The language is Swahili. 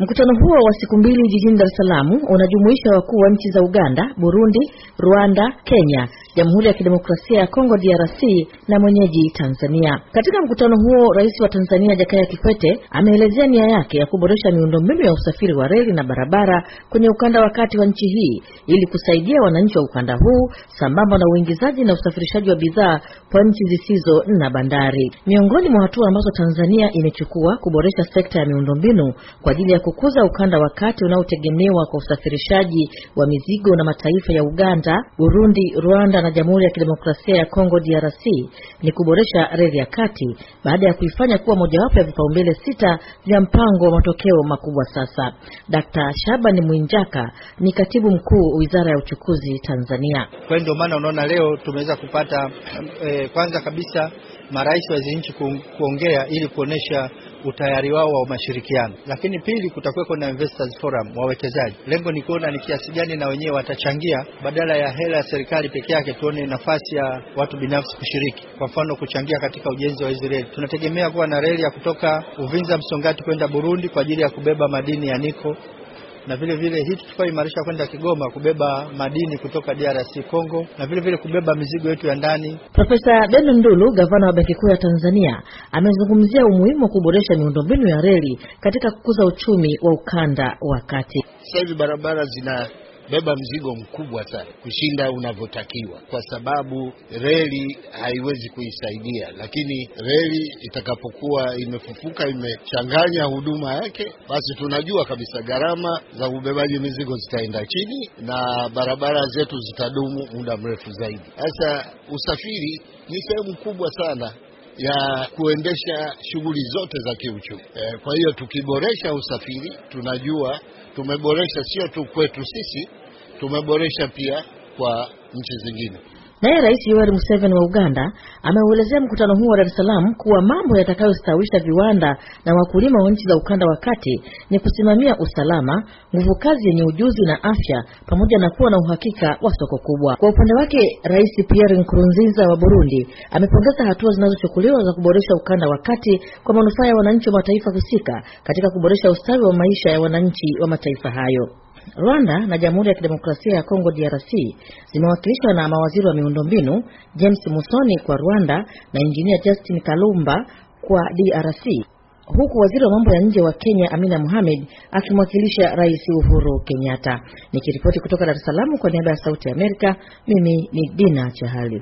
Mkutano huo wa siku mbili jijini Dar es Salaam unajumuisha wakuu wa nchi za Uganda, Burundi, Rwanda, Kenya, Jamhuri ya Kidemokrasia ya Kongo DRC na mwenyeji Tanzania. Katika mkutano huo, Rais wa Tanzania Jakaya Kikwete ameelezea nia yake ya kuboresha miundombinu ya usafiri wa reli na barabara kwenye ukanda wa kati wa nchi hii ili kusaidia wananchi wa ukanda huu sambamba na uingizaji na usafirishaji wa bidhaa kwa nchi zisizo na bandari. Miongoni mwa hatua ambazo Tanzania imechukua kuboresha sekta ya miundombinu kwa ajili ya kukuza ukanda wa kati unaotegemewa kwa usafirishaji wa mizigo na mataifa ya Uganda, Burundi, Rwanda na Jamhuri ya Kidemokrasia ya Kongo DRC ni kuboresha reli ya kati baada ya kuifanya kuwa mojawapo ya vipaumbele sita vya mpango wa matokeo makubwa. Sasa Dkt. Shaban Mwinjaka ni katibu mkuu Wizara ya Uchukuzi Tanzania. Kwa hiyo ndio maana unaona leo tumeweza kupata eh, kwanza kabisa marais wa hizi nchi kuongea ili kuonesha utayari wao wa mashirikiano, lakini pili, kutakuweko na investors forum, wawekezaji. Lengo ni kuona ni kiasi gani na wenyewe watachangia, badala ya hela ya serikali peke yake, tuone nafasi ya watu binafsi kushiriki. Kwa mfano, kuchangia katika ujenzi wa hizi reli. Tunategemea kuwa na reli ya kutoka Uvinza Msongati kwenda Burundi kwa ajili ya kubeba madini ya niko na vile vile hii tutakayoimarisha kwenda Kigoma kubeba madini kutoka DRC Congo, na vile vile kubeba mizigo yetu ya ndani. Profesa Beno Ndulu, gavana wa Benki Kuu ya Tanzania, amezungumzia umuhimu wa kuboresha miundombinu ya reli katika kukuza uchumi wa ukanda wa kati. Sasa hivi barabara zina beba mzigo mkubwa sana kushinda unavyotakiwa, kwa sababu reli haiwezi kuisaidia. Lakini reli itakapokuwa imefufuka, imechanganya huduma yake, basi tunajua kabisa gharama za ubebaji mizigo zitaenda chini na barabara zetu zitadumu muda mrefu zaidi. Sasa usafiri ni sehemu kubwa sana ya kuendesha shughuli zote za kiuchumi. E, kwa hiyo tukiboresha usafiri tunajua tumeboresha sio tu kwetu sisi, tumeboresha pia kwa nchi zingine. Naye Rais Yoweri Museveni wa Uganda ameuelezea mkutano huu wa Dar es Salaam kuwa mambo yatakayostawisha viwanda na wakulima wa nchi za ukanda wa kati ni kusimamia usalama, nguvu kazi yenye ujuzi na afya, pamoja na kuwa na uhakika wa soko kubwa. Kwa upande wake, Rais Pierre Nkurunziza wa Burundi amepongeza hatua zinazochukuliwa za kuboresha ukanda wa kati kwa manufaa ya wananchi wa mataifa husika katika kuboresha ustawi wa maisha ya wananchi wa mataifa hayo. Rwanda na Jamhuri ya Kidemokrasia ya Kongo DRC zimewakilishwa na mawaziri wa miundombinu James Musoni kwa Rwanda na Injinia Justin Kalumba kwa DRC, huku waziri wa mambo ya nje wa Kenya Amina Mohamed akimwakilisha Rais Uhuru Kenyatta. Nikiripoti kutoka Dar es Salaam kwa niaba ya Sauti ya Amerika, mimi ni Dina Chahali.